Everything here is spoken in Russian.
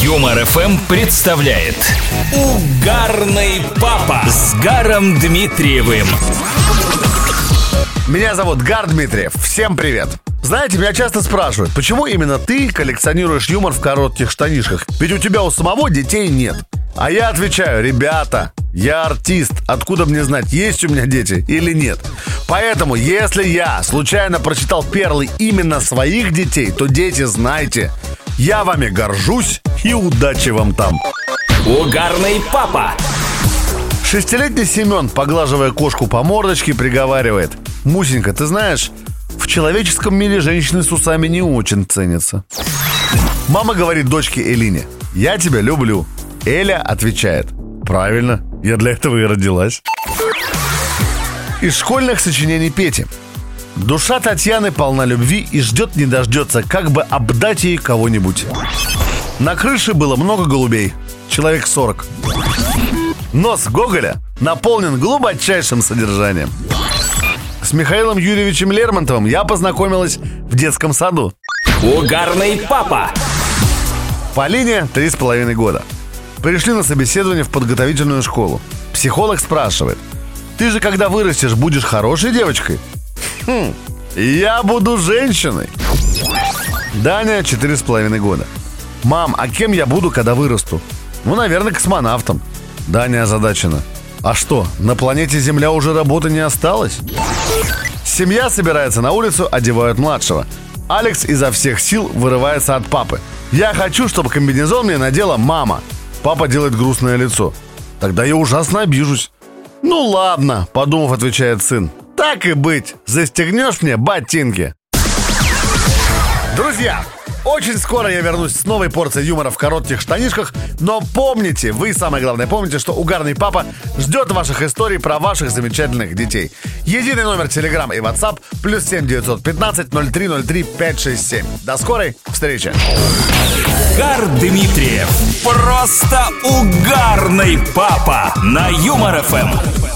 Юмор ФМ представляет Угарный папа с Гаром Дмитриевым. Меня зовут Гар Дмитриев. Всем привет. Знаете, меня часто спрашивают, почему именно ты коллекционируешь юмор в коротких штанишках? Ведь у тебя у самого детей нет. А я отвечаю, ребята, я артист, откуда мне знать, есть у меня дети или нет. Поэтому, если я случайно прочитал перлы именно своих детей, то дети, знайте, я вами горжусь и удачи вам там. Угарный папа. Шестилетний Семен, поглаживая кошку по мордочке, приговаривает. Мусенька, ты знаешь, в человеческом мире женщины с усами не очень ценятся. Мама говорит дочке Элине, я тебя люблю. Эля отвечает, правильно, я для этого и родилась. Из школьных сочинений Пети. Душа Татьяны полна любви и ждет не дождется, как бы обдать ей кого-нибудь. На крыше было много голубей, человек 40. Нос Гоголя наполнен глубочайшим содержанием. С Михаилом Юрьевичем Лермонтовым я познакомилась в детском саду. Угарный папа. Полине три с половиной года. Пришли на собеседование в подготовительную школу. Психолог спрашивает, ты же когда вырастешь, будешь хорошей девочкой? Хм, я буду женщиной. Даня четыре с половиной года. Мам, а кем я буду, когда вырасту? Ну, наверное, космонавтом. Даня озадачена. А что, на планете Земля уже работы не осталось? Семья собирается на улицу, одевают младшего. Алекс изо всех сил вырывается от папы. Я хочу, чтобы комбинезон мне надела мама. Папа делает грустное лицо. Тогда я ужасно обижусь. Ну ладно, подумав, отвечает сын. Так и быть, застегнешь мне ботинки. Друзья, очень скоро я вернусь с новой порцией юмора в коротких штанишках, но помните, вы самое главное, помните, что угарный папа ждет ваших историй про ваших замечательных детей. Единый номер Telegram и WhatsApp плюс 7 915 0303 567. До скорой встречи. Гар Дмитриев. Просто угарный папа на Юмор ФМ.